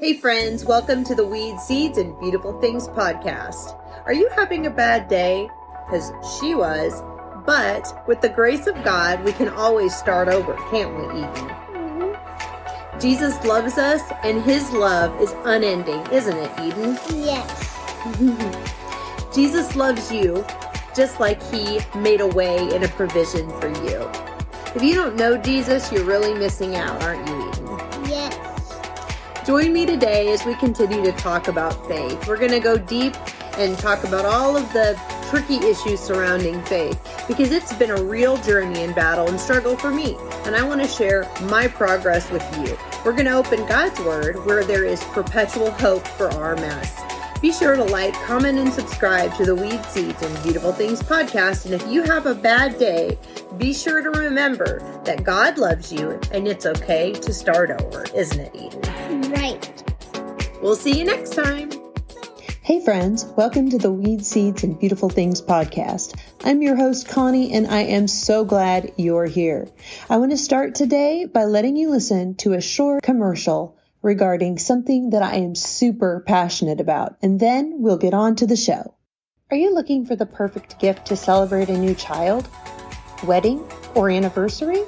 Hey, friends, welcome to the Weeds Seeds and Beautiful Things podcast. Are you having a bad day? Because she was. But with the grace of God, we can always start over, can't we, Eden? Mm-hmm. Jesus loves us, and his love is unending, isn't it, Eden? Yes. Jesus loves you just like he made a way and a provision for you. If you don't know Jesus, you're really missing out, aren't you? Join me today as we continue to talk about faith. We're going to go deep and talk about all of the tricky issues surrounding faith because it's been a real journey and battle and struggle for me. And I want to share my progress with you. We're going to open God's Word where there is perpetual hope for our mess. Be sure to like, comment, and subscribe to the Weeds Seeds and Beautiful Things podcast. And if you have a bad day, be sure to remember that God loves you and it's okay to start over, isn't it, Eden? Right. We'll see you next time. Hey, friends, welcome to the Weeds Seeds and Beautiful Things podcast. I'm your host, Connie, and I am so glad you're here. I want to start today by letting you listen to a short commercial regarding something that I am super passionate about, and then we'll get on to the show. Are you looking for the perfect gift to celebrate a new child, wedding, or anniversary?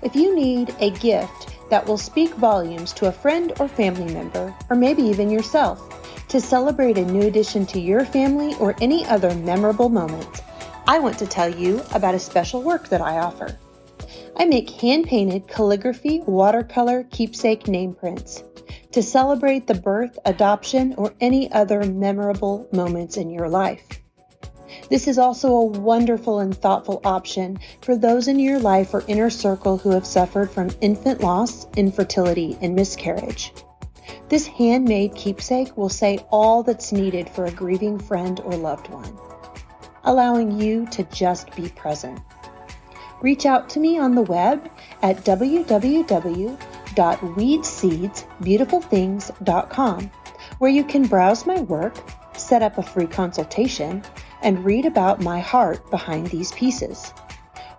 If you need a gift that will speak volumes to a friend or family member, or maybe even yourself, to celebrate a new addition to your family or any other memorable moment, I want to tell you about a special work that I offer. I make hand painted calligraphy watercolor keepsake name prints to celebrate the birth, adoption, or any other memorable moments in your life. This is also a wonderful and thoughtful option for those in your life or inner circle who have suffered from infant loss, infertility, and miscarriage. This handmade keepsake will say all that's needed for a grieving friend or loved one, allowing you to just be present. Reach out to me on the web at www.weedsseedsbeautifulthings.com, where you can browse my work, set up a free consultation, and read about my heart behind these pieces.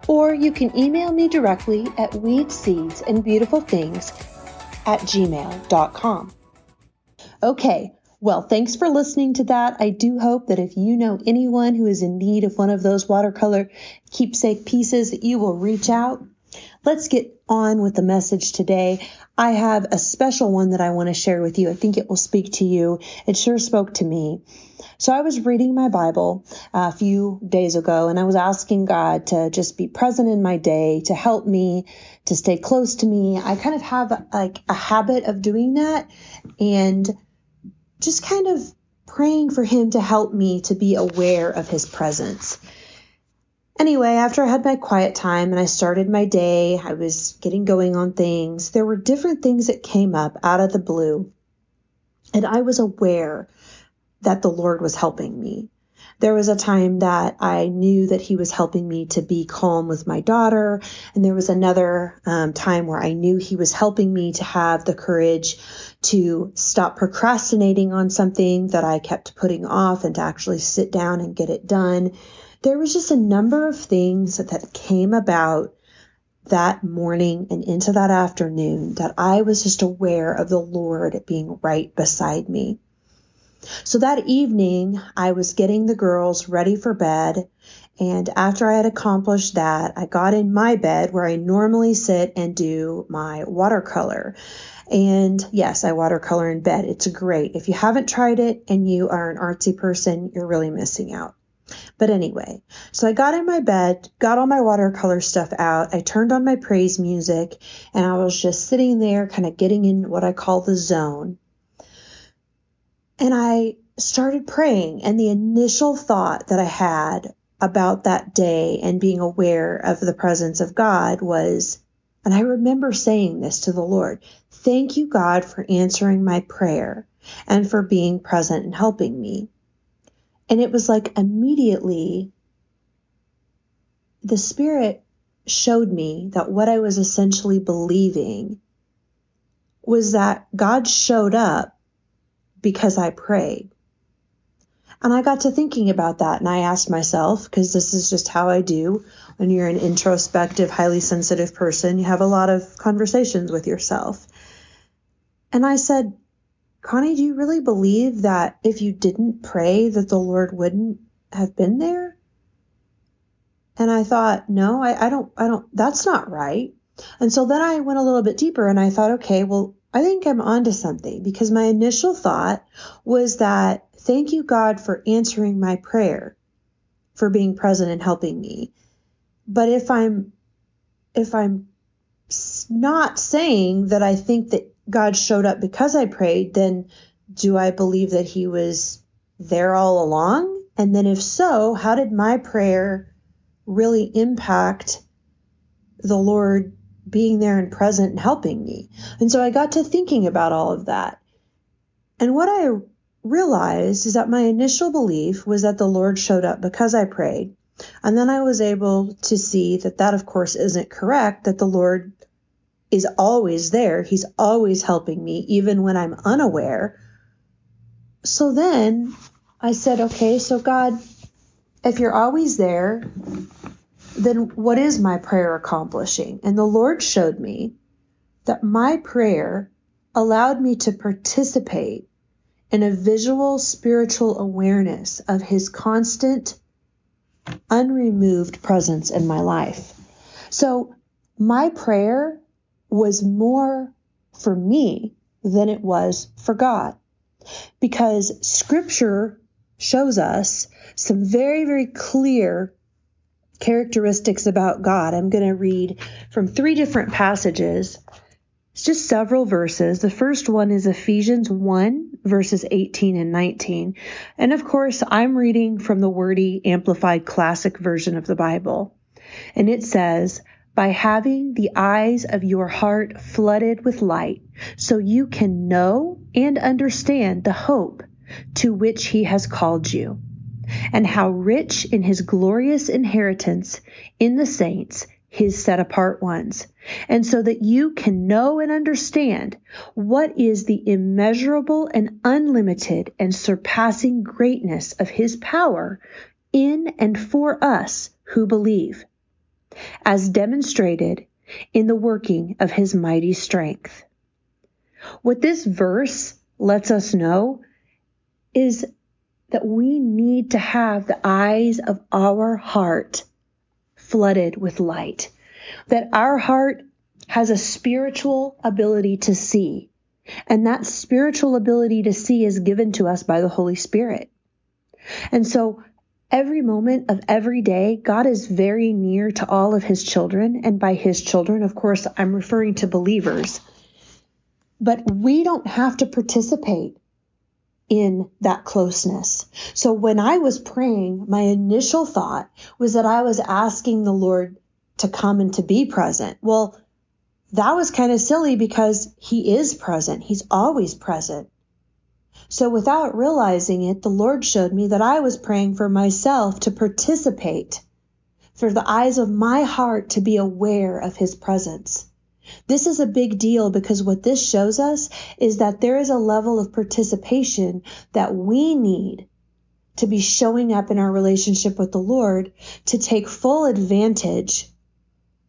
Or you can email me directly at weedsseedsandbeautifulthings at gmail.com. Okay, well, thanks for listening to that. I do hope that if you know anyone who is in need of one of those watercolor keepsake pieces, that you will reach out. Let's get on with the message today. I have a special one that I want to share with you. I think it will speak to you. It sure spoke to me. So I was reading my Bible uh, a few days ago and I was asking God to just be present in my day, to help me, to stay close to me. I kind of have like a habit of doing that and just kind of praying for him to help me to be aware of his presence. Anyway, after I had my quiet time and I started my day, I was getting going on things. There were different things that came up out of the blue. And I was aware that the Lord was helping me. There was a time that I knew that He was helping me to be calm with my daughter. And there was another um, time where I knew He was helping me to have the courage to stop procrastinating on something that I kept putting off and to actually sit down and get it done there was just a number of things that came about that morning and into that afternoon that I was just aware of the Lord being right beside me. So that evening, I was getting the girls ready for bed. And after I had accomplished that, I got in my bed where I normally sit and do my watercolor. And yes, I watercolor in bed. It's great. If you haven't tried it and you are an artsy person, you're really missing out. But anyway, so I got in my bed, got all my watercolor stuff out. I turned on my praise music and I was just sitting there kind of getting in what I call the zone. And I started praying and the initial thought that I had about that day and being aware of the presence of God was, and I remember saying this to the Lord, thank you God for answering my prayer and for being present and helping me. And it was like immediately the Spirit showed me that what I was essentially believing was that God showed up because I prayed. And I got to thinking about that and I asked myself, because this is just how I do when you're an introspective, highly sensitive person, you have a lot of conversations with yourself. And I said, Connie, do you really believe that if you didn't pray that the Lord wouldn't have been there? And I thought, no, I, I don't, I don't, that's not right. And so then I went a little bit deeper and I thought, okay, well, I think I'm onto something because my initial thought was that thank you, God, for answering my prayer, for being present and helping me. But if I'm, if I'm not saying that I think that God showed up because I prayed, then do I believe that he was there all along? And then if so, how did my prayer really impact the Lord being there and present and helping me? And so I got to thinking about all of that. And what I realized is that my initial belief was that the Lord showed up because I prayed. And then I was able to see that that, of course, isn't correct, that the Lord is always there. He's always helping me, even when I'm unaware. So then I said, okay, so God, if you're always there, then what is my prayer accomplishing? And the Lord showed me that my prayer allowed me to participate in a visual spiritual awareness of His constant, unremoved presence in my life. So my prayer was more for me than it was for God. Because scripture shows us some very, very clear characteristics about God. I'm going to read from three different passages. It's just several verses. The first one is Ephesians 1, verses 18 and 19. And of course, I'm reading from the Wordy Amplified Classic version of the Bible. And it says, by having the eyes of your heart flooded with light so you can know and understand the hope to which he has called you. And how rich in his glorious inheritance in the saints his set apart ones, and so that you can know and understand what is the immeasurable and unlimited and surpassing greatness of his power in and for us who believe as demonstrated in the working of his mighty strength. What this verse lets us know is that we need to have the eyes of our heart flooded with light, that our heart has a spiritual ability to see. And that spiritual ability to see is given to us by the Holy Spirit. And so every moment of every day, God is very near to all of his children. And by his children, of course, I'm referring to believers. But we don't have to participate in that closeness. So when I was praying, my initial thought was that I was asking the Lord to come and to be present. Well, that was kind of silly because he is present. He's always present. So without realizing it, the Lord showed me that I was praying for myself to participate, for the eyes of my heart to be aware of His presence. This is a big deal because what this shows us is that there is a level of participation that we need to be showing up in our relationship with the Lord to take full advantage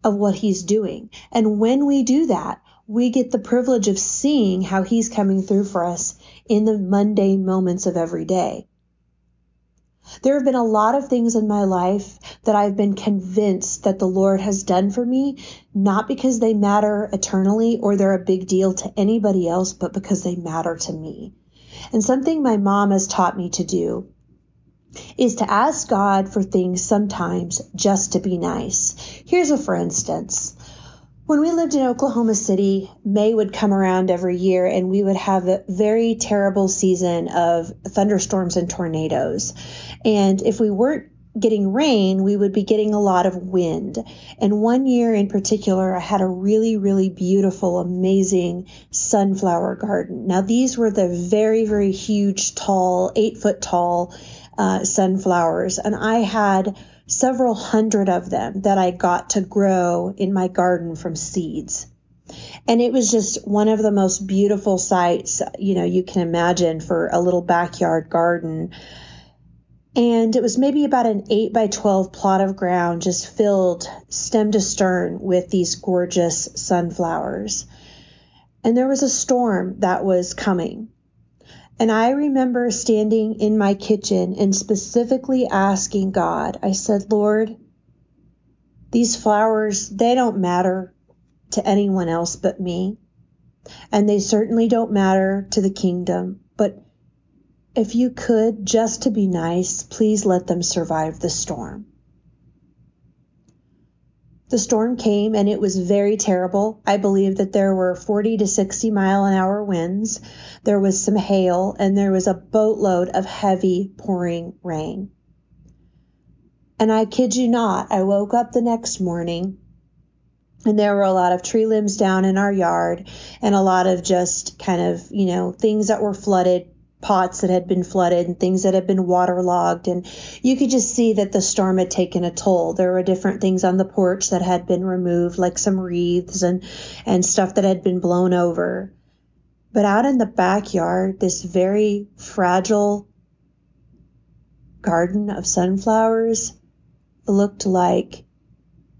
of what He's doing. And when we do that, we get the privilege of seeing how He's coming through for us in the mundane moments of every day. There have been a lot of things in my life that I've been convinced that the Lord has done for me, not because they matter eternally or they're a big deal to anybody else, but because they matter to me. And something my mom has taught me to do is to ask God for things sometimes just to be nice. Here's a for instance. When we lived in Oklahoma City, May would come around every year and we would have a very terrible season of thunderstorms and tornadoes. And if we weren't getting rain, we would be getting a lot of wind. And one year in particular, I had a really, really beautiful, amazing sunflower garden. Now, these were the very, very huge, tall, eight foot tall uh, sunflowers. And I had several hundred of them that I got to grow in my garden from seeds. And it was just one of the most beautiful sights, you know, you can imagine for a little backyard garden. And it was maybe about an 8 by 12 plot of ground, just filled stem to stern with these gorgeous sunflowers. and there was a storm that was coming. And I remember standing in my kitchen and specifically asking God, I said, Lord, these flowers, they don't matter to anyone else but me. And they certainly don't matter to the kingdom. But if you could, just to be nice, please let them survive the storm. The storm came and it was very terrible. I believe that there were 40 to 60 mile an hour winds. There was some hail and there was a boatload of heavy pouring rain. And I kid you not, I woke up the next morning and there were a lot of tree limbs down in our yard and a lot of just kind of, you know, things that were flooded, pots that had been flooded and things that had been waterlogged. And you could just see that the storm had taken a toll. There were different things on the porch that had been removed, like some wreaths and, and stuff that had been blown over. But out in the backyard, this very fragile garden of sunflowers looked like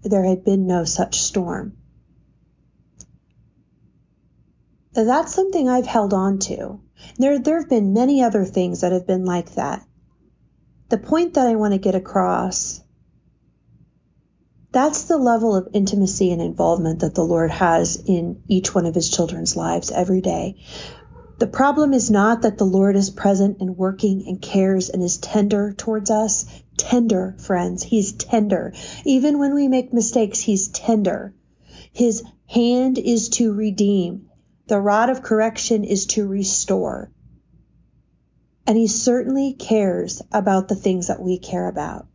there had been no such storm. That's something I've held on to. There, there have been many other things that have been like that. The point that I want to get across that's the level of intimacy and involvement that the Lord has in each one of his children's lives every day. The problem is not that the Lord is present and working and cares and is tender towards us. Tender, friends. He's tender. Even when we make mistakes, He's tender. His hand is to redeem. The rod of correction is to restore. And He certainly cares about the things that we care about.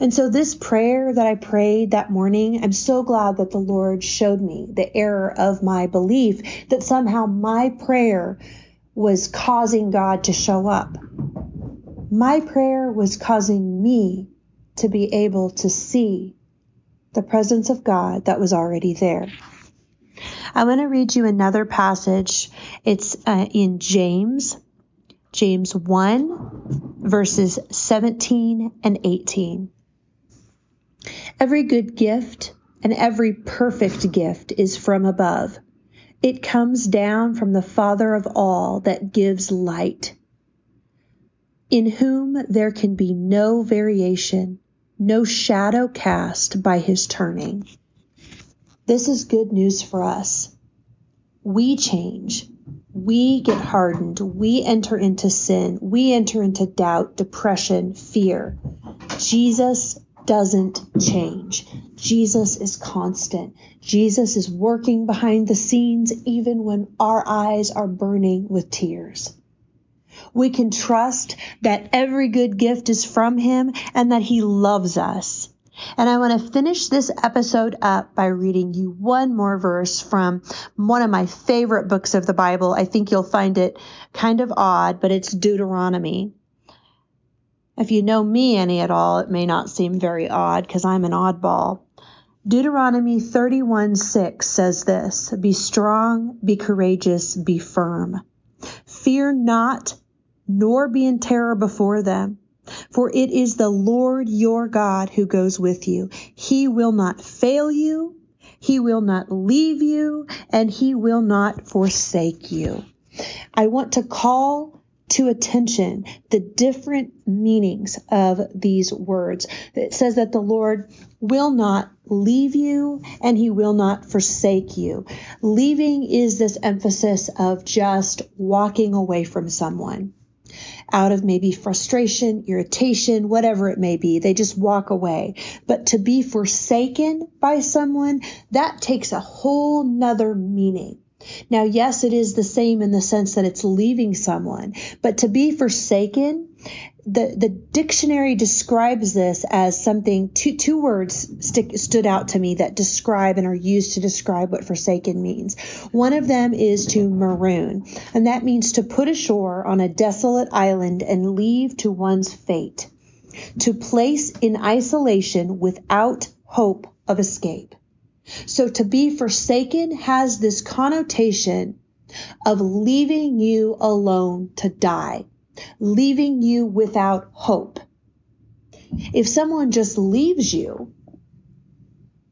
And so, this prayer that I prayed that morning, I'm so glad that the Lord showed me the error of my belief that somehow my prayer was causing God to show up. My prayer was causing me to be able to see the presence of God that was already there. I want to read you another passage. It's uh, in James James 1, verses 17 and 18. Every good gift and every perfect gift is from above. It comes down from the Father of all that gives light, in whom there can be no variation, no shadow cast by his turning. This is good news for us. We change we get hardened. We enter into sin. We enter into doubt, depression, fear. Jesus doesn't change. Jesus is constant. Jesus is working behind the scenes even when our eyes are burning with tears. We can trust that every good gift is from him and that he loves us and I want to finish this episode up by reading you one more verse from one of my favorite books of the Bible. I think you'll find it kind of odd, but it's Deuteronomy. If you know me any at all, it may not seem very odd because I'm an oddball. Deuteronomy 31 6 says this Be strong, be courageous, be firm. Fear not, nor be in terror before them. For it is the Lord your God who goes with you. He will not fail you. He will not leave you and he will not forsake you. I want to call to attention the different meanings of these words. It says that the Lord will not leave you and he will not forsake you. Leaving is this emphasis of just walking away from someone out of maybe frustration, irritation, whatever it may be. They just walk away. But to be forsaken by someone, that takes a whole nother meaning. Now, yes, it is the same in the sense that it's leaving someone, but to be forsaken, the, the dictionary describes this as something, two, two words stick, stood out to me that describe and are used to describe what forsaken means. One of them is to maroon, and that means to put ashore on a desolate island and leave to one's fate, to place in isolation without hope of escape. So to be forsaken has this connotation of leaving you alone to die leaving you without hope. If someone just leaves you,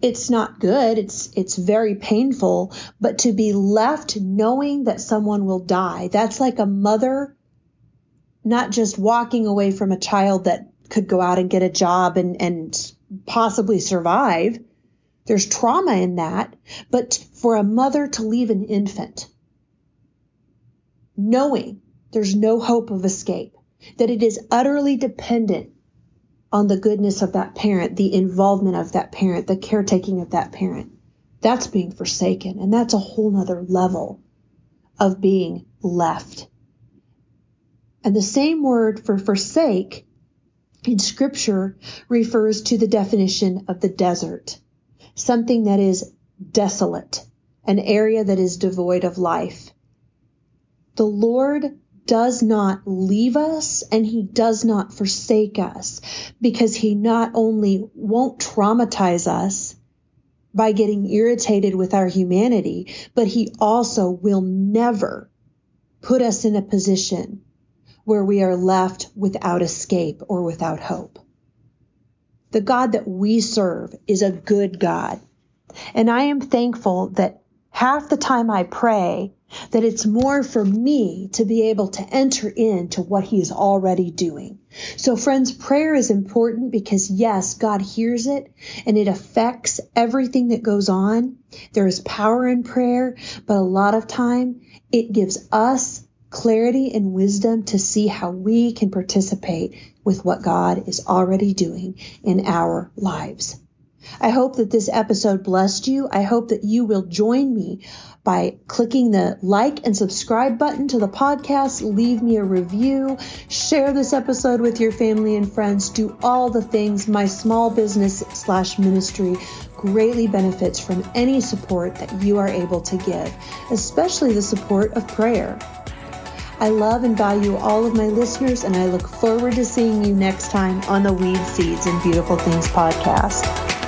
it's not good. It's, it's very painful, but to be left knowing that someone will die, that's like a mother not just walking away from a child that could go out and get a job and, and possibly survive. There's trauma in that, but for a mother to leave an infant, knowing there's no hope of escape, that it is utterly dependent on the goodness of that parent, the involvement of that parent, the caretaking of that parent. That's being forsaken. And that's a whole nother level of being left. And the same word for forsake in scripture refers to the definition of the desert, something that is desolate, an area that is devoid of life. The Lord does not leave us and he does not forsake us because he not only won't traumatize us by getting irritated with our humanity, but he also will never put us in a position where we are left without escape or without hope. The God that we serve is a good God. And I am thankful that half the time I pray, that it's more for me to be able to enter into what he is already doing. So friends, prayer is important because yes, God hears it and it affects everything that goes on. There is power in prayer, but a lot of time it gives us clarity and wisdom to see how we can participate with what God is already doing in our lives. I hope that this episode blessed you. I hope that you will join me by clicking the like and subscribe button to the podcast, leave me a review, share this episode with your family and friends, do all the things my small business slash ministry greatly benefits from any support that you are able to give, especially the support of prayer. I love and value all of my listeners, and I look forward to seeing you next time on the Weeds Seeds and Beautiful Things podcast.